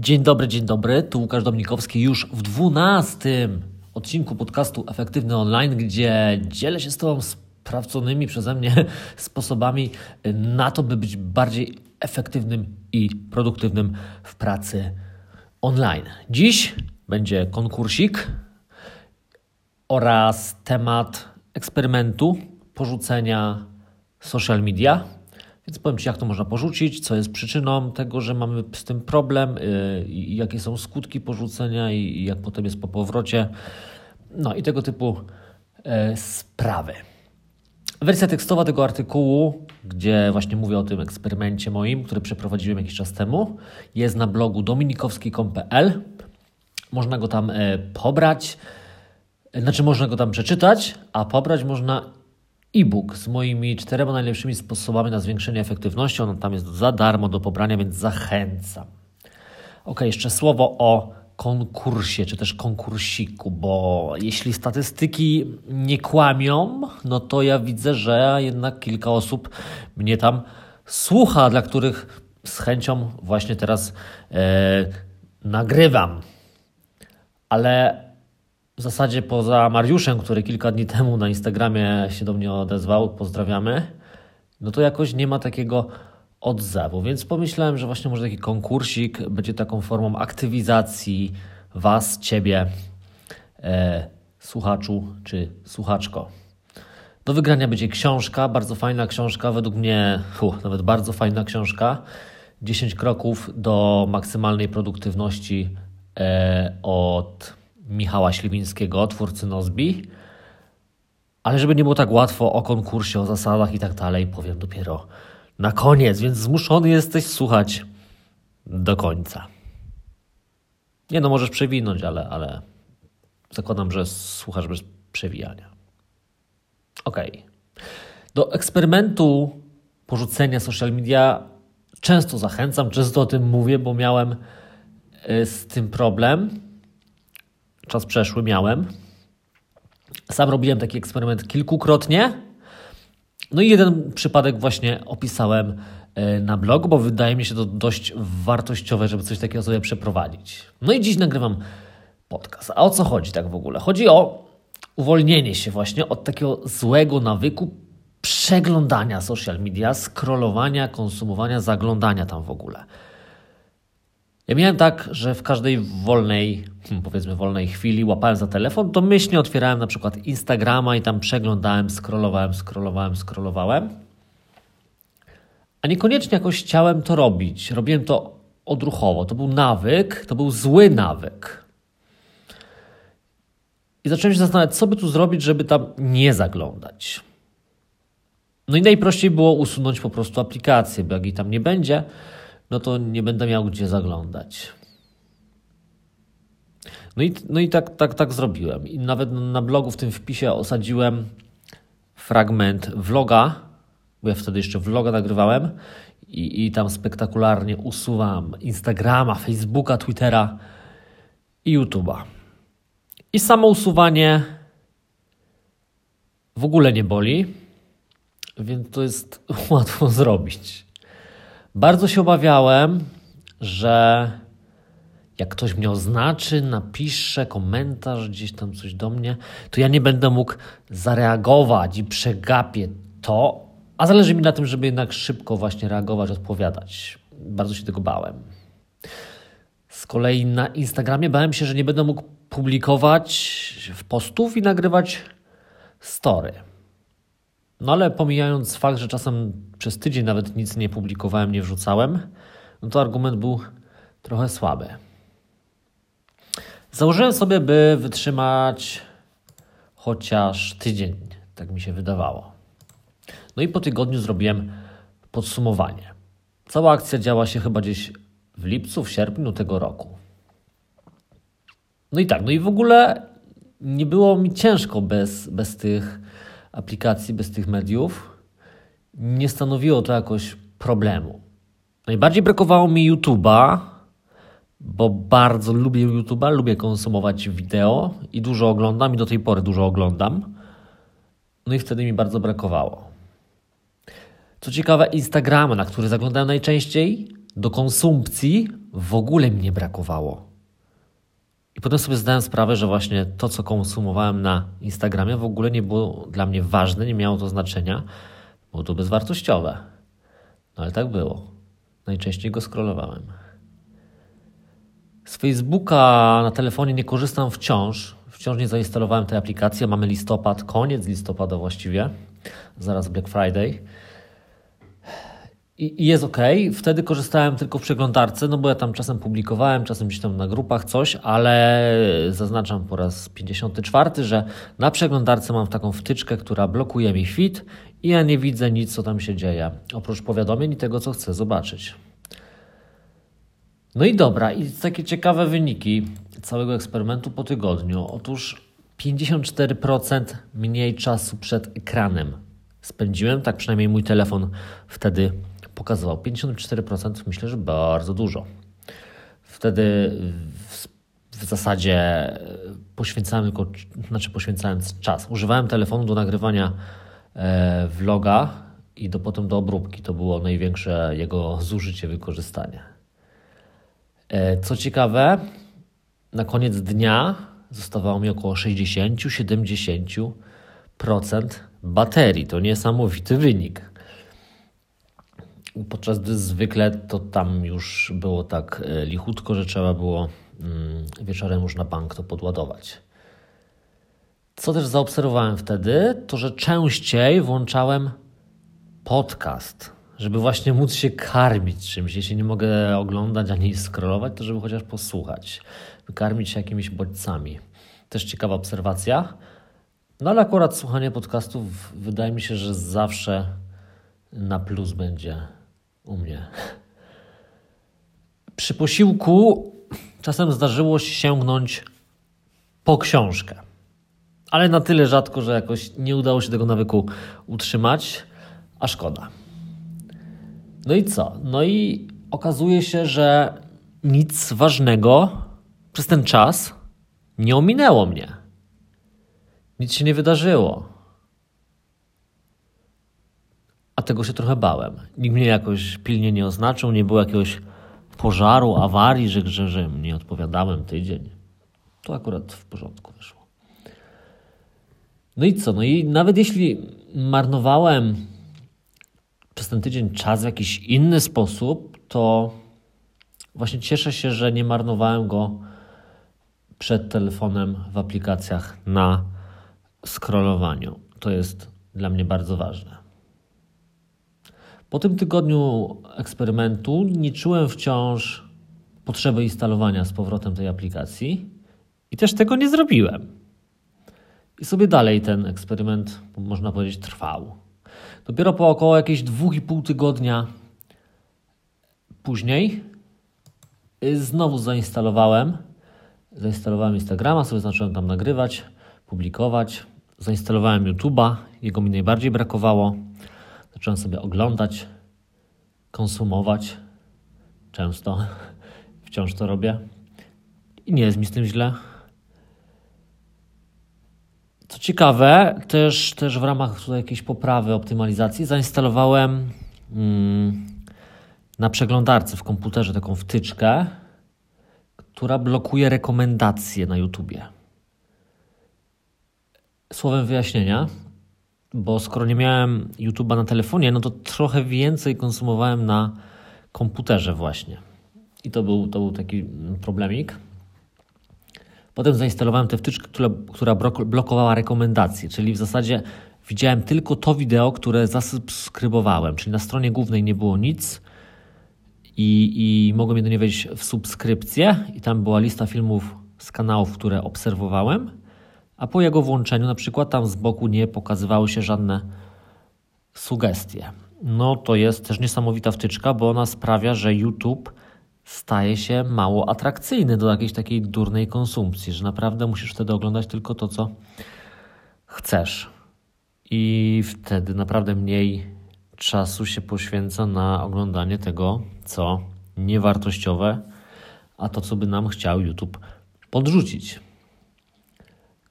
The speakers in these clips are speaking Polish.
Dzień dobry, dzień dobry. Tu Łukasz Dominikowski już w dwunastym odcinku podcastu Efektywny Online, gdzie dzielę się z Tobą sprawdzonymi przeze mnie sposobami na to, by być bardziej efektywnym i produktywnym w pracy online. Dziś będzie konkursik oraz temat eksperymentu porzucenia social media więc powiem Ci, jak to można porzucić, co jest przyczyną tego, że mamy z tym problem, i jakie są skutki porzucenia i, jak potem jest po powrocie. No i tego typu yy, sprawy. Wersja tekstowa tego artykułu, gdzie właśnie mówię o tym eksperymencie moim, który przeprowadziłem jakiś czas temu, jest na blogu dominikowski.pl. Można go tam yy, pobrać, znaczy można go tam przeczytać, a pobrać można e-book z moimi czterema najlepszymi sposobami na zwiększenie efektywności. On tam jest za darmo do pobrania, więc zachęcam. Ok, jeszcze słowo o konkursie, czy też konkursiku, bo jeśli statystyki nie kłamią, no to ja widzę, że jednak kilka osób mnie tam słucha, dla których z chęcią właśnie teraz e, nagrywam. Ale w zasadzie poza Mariuszem, który kilka dni temu na Instagramie się do mnie odezwał, pozdrawiamy, no to jakoś nie ma takiego odzewu. Więc pomyślałem, że właśnie może taki konkursik będzie taką formą aktywizacji Was, Ciebie, e, słuchaczu czy słuchaczko. Do wygrania będzie książka, bardzo fajna książka, według mnie nawet bardzo fajna książka. 10 kroków do maksymalnej produktywności e, od Michała Śliwińskiego, twórcy Nozbi. Ale żeby nie było tak łatwo o konkursie, o zasadach i tak dalej, powiem dopiero na koniec, więc zmuszony jesteś słuchać do końca. Nie no, możesz przewinąć, ale, ale zakładam, że słuchasz bez przewijania. Ok. Do eksperymentu porzucenia social media często zachęcam, często o tym mówię, bo miałem y, z tym problem czas przeszły miałem. Sam robiłem taki eksperyment kilkukrotnie. No i jeden przypadek właśnie opisałem e, na blogu, bo wydaje mi się to dość wartościowe, żeby coś takiego sobie przeprowadzić. No i dziś nagrywam podcast. A o co chodzi tak w ogóle? Chodzi o uwolnienie się właśnie od takiego złego nawyku przeglądania social media, scrollowania, konsumowania, zaglądania tam w ogóle. Ja miałem tak, że w każdej wolnej, hmm, powiedzmy wolnej chwili łapałem za telefon, domyślnie otwierałem na przykład Instagrama i tam przeglądałem, scrollowałem, scrollowałem, scrollowałem. A niekoniecznie jakoś chciałem to robić. Robiłem to odruchowo. To był nawyk, to był zły nawyk. I zacząłem się zastanawiać, co by tu zrobić, żeby tam nie zaglądać. No i najprościej było usunąć po prostu aplikację, bo jak jej tam nie będzie, no to nie będę miał gdzie zaglądać. No i, no i tak, tak, tak zrobiłem. I nawet na blogu w tym wpisie osadziłem fragment vloga, bo ja wtedy jeszcze vloga nagrywałem i, i tam spektakularnie usuwam Instagrama, Facebooka, Twittera i YouTube'a. I samo usuwanie w ogóle nie boli, więc to jest łatwo zrobić. Bardzo się obawiałem, że jak ktoś mnie oznaczy, napisze komentarz, gdzieś tam coś do mnie, to ja nie będę mógł zareagować i przegapię to, a zależy mi na tym, żeby jednak szybko właśnie reagować, odpowiadać. Bardzo się tego bałem. Z kolei na Instagramie bałem się, że nie będę mógł publikować w postów i nagrywać story. No ale pomijając fakt, że czasem przez tydzień nawet nic nie publikowałem, nie wrzucałem, no to argument był trochę słaby. Założyłem sobie, by wytrzymać chociaż tydzień, tak mi się wydawało. No i po tygodniu zrobiłem podsumowanie. Cała akcja działa się chyba gdzieś w lipcu, w sierpniu tego roku. No i tak, no i w ogóle nie było mi ciężko bez, bez tych aplikacji, bez tych mediów, nie stanowiło to jakoś problemu. Najbardziej brakowało mi YouTube'a, bo bardzo lubię YouTube'a, lubię konsumować wideo i dużo oglądam i do tej pory dużo oglądam. No i wtedy mi bardzo brakowało. Co ciekawe, Instagrama, na który zaglądałem najczęściej do konsumpcji, w ogóle mi nie brakowało. I potem sobie zdałem sprawę, że właśnie to, co konsumowałem na Instagramie, w ogóle nie było dla mnie ważne, nie miało to znaczenia, było to bezwartościowe. No ale tak było. Najczęściej go scrollowałem. Z Facebooka na telefonie nie korzystam wciąż. Wciąż nie zainstalowałem tej aplikacji. Mamy listopad, koniec listopada właściwie. Zaraz Black Friday. I jest ok. Wtedy korzystałem tylko w przeglądarce, no bo ja tam czasem publikowałem, czasem gdzieś tam na grupach coś, ale zaznaczam po raz 54, że na przeglądarce mam taką wtyczkę, która blokuje mi feed i ja nie widzę nic, co tam się dzieje, oprócz powiadomień i tego, co chcę zobaczyć. No i dobra, i takie ciekawe wyniki całego eksperymentu po tygodniu. Otóż 54% mniej czasu przed ekranem spędziłem, tak przynajmniej mój telefon wtedy pokazywał. 54% myślę, że bardzo dużo. Wtedy w, w zasadzie poświęcałem tylko, znaczy poświęcałem czas. Używałem telefonu do nagrywania e, vloga i do, potem do obróbki. To było największe jego zużycie, wykorzystanie. E, co ciekawe, na koniec dnia zostawało mi około 60-70% baterii. To niesamowity wynik. Podczas gdy zwykle to tam już było tak e, lichutko, że trzeba było mm, wieczorem już na bank to podładować. Co też zaobserwowałem wtedy, to że częściej włączałem podcast żeby właśnie móc się karmić czymś. Jeśli nie mogę oglądać ani scrollować, to żeby chociaż posłuchać, wykarmić się jakimiś bodźcami. Też ciekawa obserwacja. No ale akurat słuchanie podcastów wydaje mi się, że zawsze na plus będzie u mnie. Przy posiłku czasem zdarzyło się sięgnąć po książkę. Ale na tyle rzadko, że jakoś nie udało się tego nawyku utrzymać, a szkoda. No i co? No i okazuje się, że nic ważnego przez ten czas nie ominęło mnie. Nic się nie wydarzyło. A tego się trochę bałem. Nikt mnie jakoś pilnie nie oznaczył, nie było jakiegoś pożaru, awarii, że, że, że nie odpowiadałem tydzień. To akurat w porządku wyszło. No i co? No i nawet jeśli marnowałem przez ten tydzień czas w jakiś inny sposób, to właśnie cieszę się, że nie marnowałem go przed telefonem w aplikacjach na scrollowaniu. To jest dla mnie bardzo ważne. Po tym tygodniu eksperymentu nie czułem wciąż potrzeby instalowania z powrotem tej aplikacji i też tego nie zrobiłem. I sobie dalej ten eksperyment, można powiedzieć, trwał. Dopiero po około jakieś 2,5 tygodnia później y, znowu zainstalowałem. Zainstalowałem Instagrama, sobie zacząłem tam nagrywać, publikować. Zainstalowałem YouTube'a, jego mi najbardziej brakowało. Zacząłem sobie oglądać, konsumować. Często, wciąż to robię. I nie jest mi z tym źle. Co ciekawe, też, też w ramach tutaj jakiejś poprawy, optymalizacji zainstalowałem mm, na przeglądarce w komputerze taką wtyczkę, która blokuje rekomendacje na YouTubie. Słowem wyjaśnienia, bo skoro nie miałem YouTube'a na telefonie, no to trochę więcej konsumowałem na komputerze właśnie. I to był, to był taki problemik. Potem zainstalowałem tę wtyczkę, która, która blokowała rekomendacje, czyli w zasadzie widziałem tylko to wideo, które zasubskrybowałem, czyli na stronie głównej nie było nic i, i mogłem jedynie wejść w subskrypcję i tam była lista filmów z kanałów, które obserwowałem, a po jego włączeniu na przykład tam z boku nie pokazywały się żadne sugestie. No to jest też niesamowita wtyczka, bo ona sprawia, że YouTube staje się mało atrakcyjny do jakiejś takiej durnej konsumpcji, że naprawdę musisz wtedy oglądać tylko to, co chcesz. I wtedy naprawdę mniej czasu się poświęca na oglądanie tego, co niewartościowe, a to, co by nam chciał YouTube podrzucić.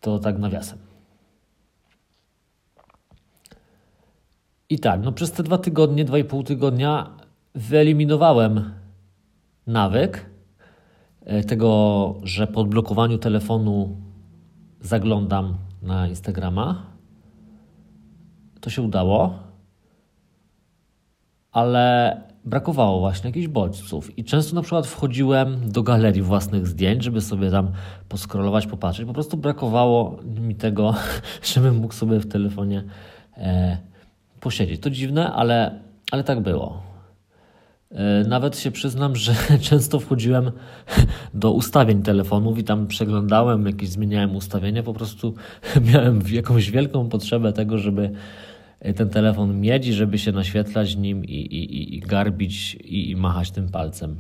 To tak nawiasem. I tak, no przez te dwa tygodnie, dwa i pół tygodnia wyeliminowałem nawyk e, tego, że po odblokowaniu telefonu zaglądam na Instagrama. To się udało, ale brakowało właśnie jakichś bodźców. I często na przykład wchodziłem do galerii własnych zdjęć, żeby sobie tam poskrolować, popatrzeć. Po prostu brakowało mi tego, żebym mógł sobie w telefonie e, posiedzieć. To dziwne, ale, ale tak było. E, nawet się przyznam, że często wchodziłem do ustawień telefonów i tam przeglądałem, jakieś zmieniałem ustawienia. Po prostu miałem jakąś wielką potrzebę tego, żeby ten telefon mieć i żeby się naświetlać nim i, i, i garbić i, i machać tym palcem.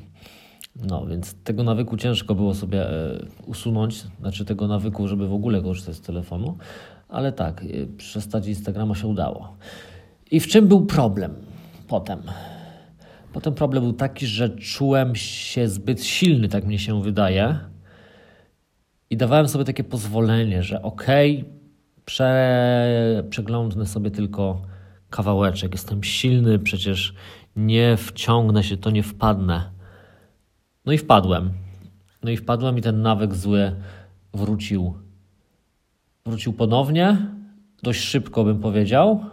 No, więc tego nawyku ciężko było sobie e, usunąć, znaczy tego nawyku, żeby w ogóle korzystać z telefonu, ale tak, e, przestać Instagrama się udało. I w czym był problem potem? Potem problem był taki, że czułem się zbyt silny, tak mnie się wydaje, i dawałem sobie takie pozwolenie, że okej, okay, prze, przeglądnę sobie tylko kawałeczek. Jestem silny, przecież nie wciągnę się, to nie wpadnę. No i wpadłem. No i wpadłem i ten nawyk zły wrócił. Wrócił ponownie, dość szybko bym powiedział,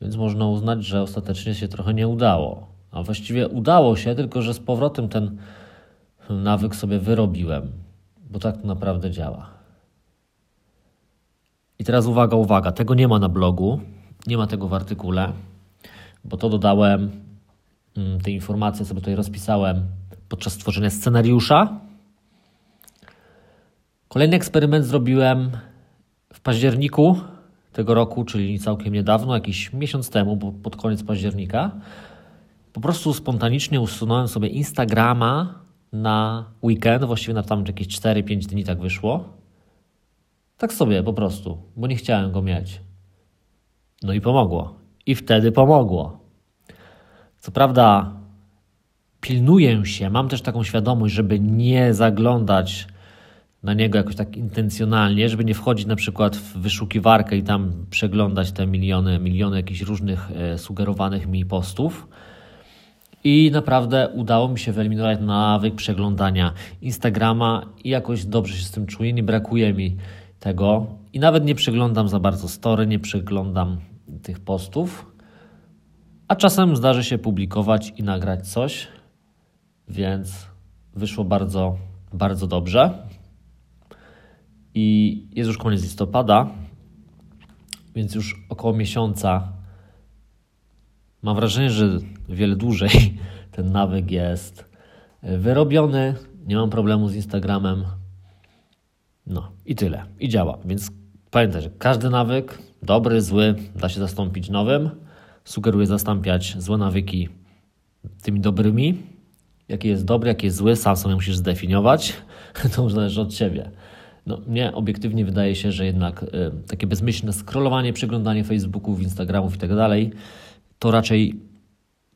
więc można uznać, że ostatecznie się trochę nie udało. A właściwie udało się, tylko że z powrotem ten nawyk sobie wyrobiłem, bo tak to naprawdę działa. I teraz uwaga, uwaga, tego nie ma na blogu, nie ma tego w artykule, bo to dodałem, mm, te informacje sobie tutaj rozpisałem podczas tworzenia scenariusza. Kolejny eksperyment zrobiłem w październiku tego roku, czyli całkiem niedawno, jakiś miesiąc temu, bo pod koniec października. Po prostu spontanicznie usunąłem sobie Instagrama na weekend, właściwie na tam jakieś 4-5 dni tak wyszło. Tak sobie po prostu, bo nie chciałem go mieć. No i pomogło. I wtedy pomogło. Co prawda, pilnuję się, mam też taką świadomość, żeby nie zaglądać na niego jakoś tak intencjonalnie, żeby nie wchodzić na przykład w wyszukiwarkę i tam przeglądać te miliony, miliony jakichś różnych e, sugerowanych mi postów. I naprawdę udało mi się wyeliminować nawyk przeglądania Instagrama i jakoś dobrze się z tym czuję. Nie brakuje mi tego i nawet nie przeglądam za bardzo story, nie przeglądam tych postów, a czasem zdarzy się publikować i nagrać coś, więc wyszło bardzo, bardzo dobrze. I jest już koniec listopada, więc już około miesiąca mam wrażenie, że wiele dłużej ten nawyk jest wyrobiony. Nie mam problemu z Instagramem. No i tyle. I działa. Więc pamiętaj, że każdy nawyk, dobry, zły, da się zastąpić nowym. Sugeruję zastąpiać złe nawyki tymi dobrymi. Jaki jest dobry, jaki jest zły, sam sobie musisz zdefiniować. To już zależy od Ciebie. No, mnie obiektywnie wydaje się, że jednak y, takie bezmyślne scrollowanie, przeglądanie Facebooków, Instagramów i tak dalej, to raczej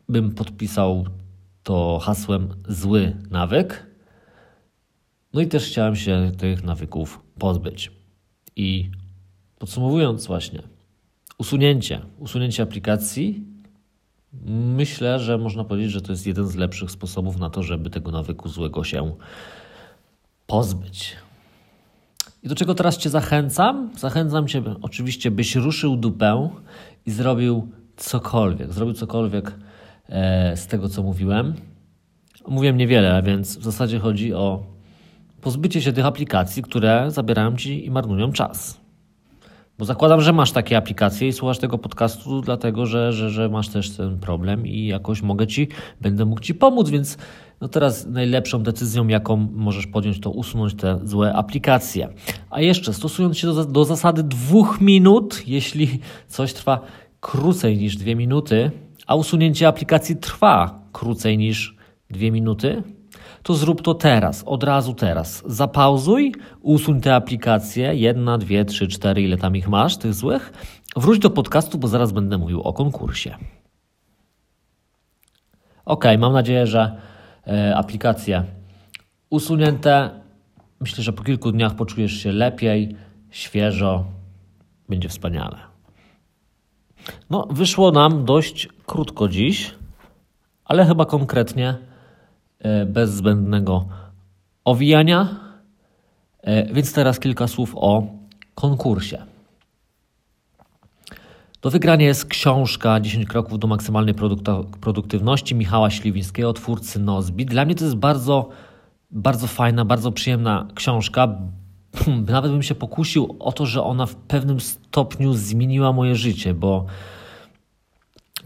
bym podpisał to hasłem zły nawyk, no i też chciałem się tych nawyków pozbyć. I podsumowując właśnie, usunięcie, usunięcie aplikacji, myślę, że można powiedzieć, że to jest jeden z lepszych sposobów na to, żeby tego nawyku złego się pozbyć. I do czego teraz Cię zachęcam? Zachęcam Cię oczywiście, byś ruszył dupę i zrobił cokolwiek. Zrobił cokolwiek e, z tego, co mówiłem. Mówiłem niewiele, więc w zasadzie chodzi o pozbycie się tych aplikacji, które zabierają ci i marnują czas. Bo zakładam, że masz takie aplikacje i słuchasz tego podcastu, dlatego że, że, że masz też ten problem i jakoś mogę ci, będę mógł ci pomóc, więc no teraz najlepszą decyzją, jaką możesz podjąć, to usunąć te złe aplikacje. A jeszcze stosując się do, do zasady dwóch minut, jeśli coś trwa krócej niż dwie minuty, a usunięcie aplikacji trwa krócej niż dwie minuty, to zrób to teraz, od razu teraz. Zapauzuj, usuń te aplikacje, jedna, dwie, trzy, cztery, ile tam ich masz, tych złych. Wróć do podcastu, bo zaraz będę mówił o konkursie. Ok, mam nadzieję, że e, aplikacje usunięte. Myślę, że po kilku dniach poczujesz się lepiej, świeżo, będzie wspaniale. No, wyszło nam dość krótko dziś, ale chyba konkretnie bez zbędnego owijania. Więc teraz kilka słów o konkursie. Do wygrania jest książka 10 kroków do maksymalnej produktywności Michała Śliwińskiego, twórcy Nozbi. Dla mnie to jest bardzo, bardzo fajna, bardzo przyjemna książka. Nawet bym się pokusił o to, że ona w pewnym stopniu zmieniła moje życie, bo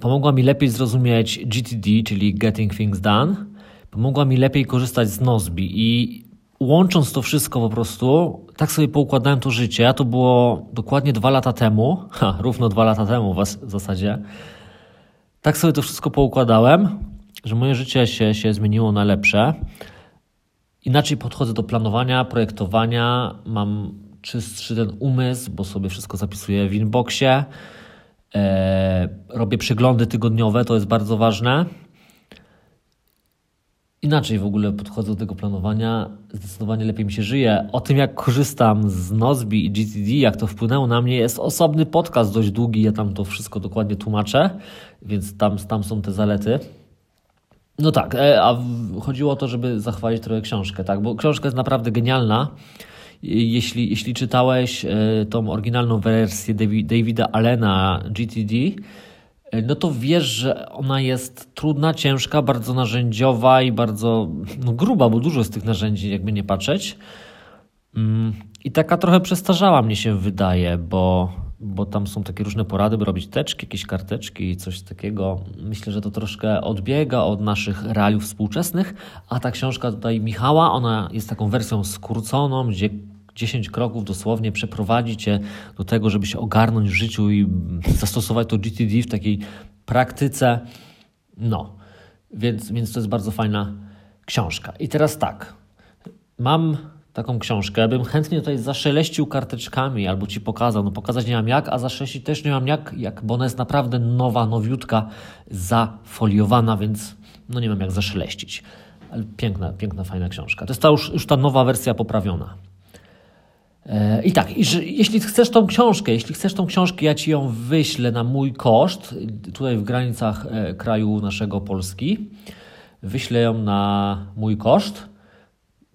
pomogła mi lepiej zrozumieć GTD, czyli Getting Things Done. Pomogła mi lepiej korzystać z Nozbi i łącząc to wszystko po prostu, tak sobie poukładałem to życie. Ja to było dokładnie dwa lata temu, ha, równo dwa lata temu w zasadzie. Tak sobie to wszystko poukładałem, że moje życie się, się zmieniło na lepsze. Inaczej podchodzę do planowania, projektowania. Mam czystszy ten umysł, bo sobie wszystko zapisuję w inboxie. Eee, robię przeglądy tygodniowe, to jest bardzo ważne inaczej w ogóle podchodzę do tego planowania. Zdecydowanie lepiej mi się żyje. O tym, jak korzystam z Nozbi i GTD, jak to wpłynęło na mnie, jest osobny podcast, dość długi. Ja tam to wszystko dokładnie tłumaczę, więc tam, tam są te zalety. No tak, e, a chodziło o to, żeby zachwalić trochę książkę, tak? Bo książka jest naprawdę genialna. Jeśli, jeśli czytałeś e, tą oryginalną wersję Davida Allena GTD, no to wiesz, że ona jest trudna, ciężka, bardzo narzędziowa i bardzo no, gruba, bo dużo jest tych narzędzi, jakby nie patrzeć. Mm, I taka trochę przestarzała mnie się wydaje, bo, bo tam są takie różne porady, by robić teczki, jakieś karteczki i coś takiego. Myślę, że to troszkę odbiega od naszych realiów współczesnych, a ta książka tutaj Michała, ona jest taką wersją skróconą, gdzie 10 kroków dosłownie przeprowadzi cię do tego, żeby się ogarnąć w życiu i zastosować to GTD w takiej praktyce. No, więc, więc to jest bardzo fajna książka. I teraz tak, mam taką książkę, bym chętnie tutaj zaszeleścił karteczkami albo Ci pokazał. No pokazać nie mam jak, a zaszeleścić też nie mam jak, jak bo ona jest naprawdę nowa, nowiutka, zafoliowana, więc no nie mam jak zaszeleścić. Ale piękna, piękna, fajna książka. To jest ta już, już ta nowa wersja poprawiona. E, I tak, i że, jeśli chcesz tą książkę, jeśli chcesz tą książkę, ja ci ją wyślę na mój koszt, tutaj w granicach e, kraju naszego Polski. Wyślę ją na mój koszt.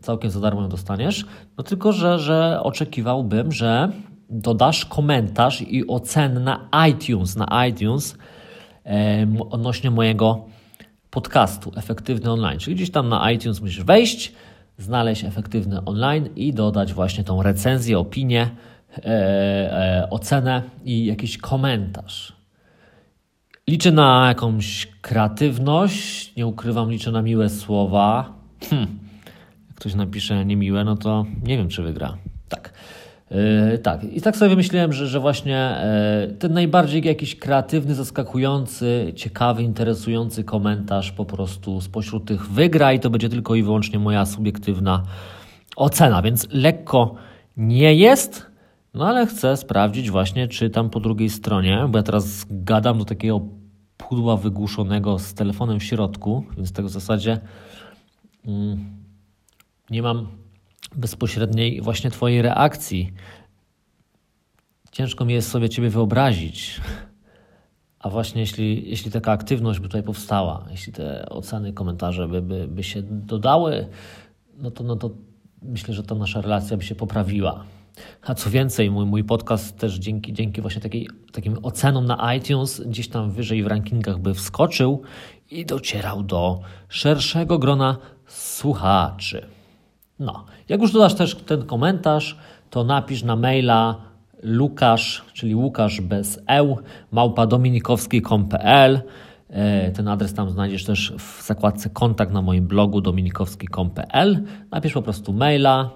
Całkiem za darmo ją dostaniesz. No tylko, że, że oczekiwałbym, że dodasz komentarz i ocenę na iTunes, na iTunes e, odnośnie mojego podcastu Efektywny Online. Czyli gdzieś tam na iTunes musisz wejść, znaleźć efektywny online i dodać właśnie tą recenzję, opinię, e, e, ocenę i jakiś komentarz. Liczę na jakąś kreatywność, nie ukrywam, liczę na miłe słowa. Hm. Jak ktoś napisze niemiłe, no to nie wiem, czy wygra. Tak. Yy, tak, i tak sobie myślałem, że, że właśnie yy, ten najbardziej jakiś kreatywny, zaskakujący, ciekawy, interesujący komentarz po prostu spośród tych wygra i to będzie tylko i wyłącznie moja subiektywna ocena, więc lekko nie jest, no ale chcę sprawdzić właśnie, czy tam po drugiej stronie, bo ja teraz gadam do takiego pudła wygłuszonego z telefonem w środku, więc w zasadzie mm, nie mam bezpośredniej właśnie Twojej reakcji. Ciężko mi jest sobie Ciebie wyobrazić. A właśnie jeśli, jeśli taka aktywność by tutaj powstała, jeśli te oceny, komentarze by, by, by się dodały, no to, no to myślę, że ta nasza relacja by się poprawiła. A co więcej, mój, mój podcast też dzięki, dzięki właśnie takiej, takim ocenom na iTunes gdzieś tam wyżej w rankingach by wskoczył i docierał do szerszego grona słuchaczy. No, jak już dodasz też ten komentarz, to napisz na maila Lukasz, czyli Łukasz bez eł, małpa dominikowski.pl. E, ten adres tam znajdziesz też w zakładce kontakt na moim blogu dominikowski.pl. Napisz po prostu maila.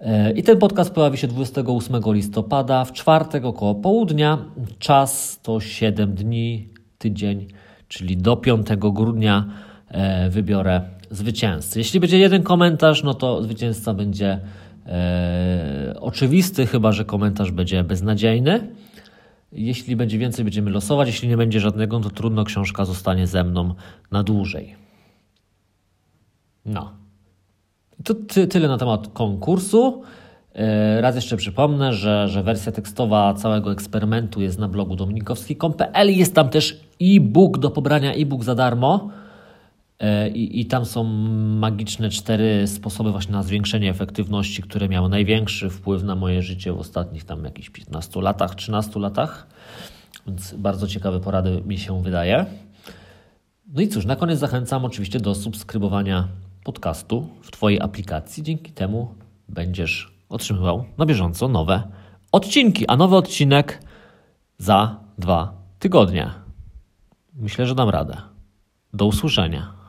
E, I ten podcast pojawi się 28 listopada w czwartek około południa. Czas to 7 dni, tydzień, czyli do 5 grudnia wybiorę zwycięzcy. Jeśli będzie jeden komentarz, no to zwycięzca będzie e, oczywisty, chyba że komentarz będzie beznadziejny. Jeśli będzie więcej, będziemy losować. Jeśli nie będzie żadnego, to trudno, książka zostanie ze mną na dłużej. No. To ty, tyle na temat konkursu. E, raz jeszcze przypomnę, że, że wersja tekstowa całego eksperymentu jest na blogu dominikowski.pl. Jest tam też e-book do pobrania, e-book za darmo E, I, I tam są magiczne cztery sposoby właśnie na zwiększenie efektywności, które miały największy wpływ na moje życie w ostatnich tam jakichś 15 latach, 13 latach. Więc bardzo ciekawe porady mi się wydaje. No i cóż, na koniec zachęcam oczywiście do subskrybowania podcastu w Twojej aplikacji. Dzięki temu będziesz otrzymywał na bieżąco nowe odcinki, a nowy odcinek za dwa tygodnie. Myślę, że dam radę. Do usłyszenia.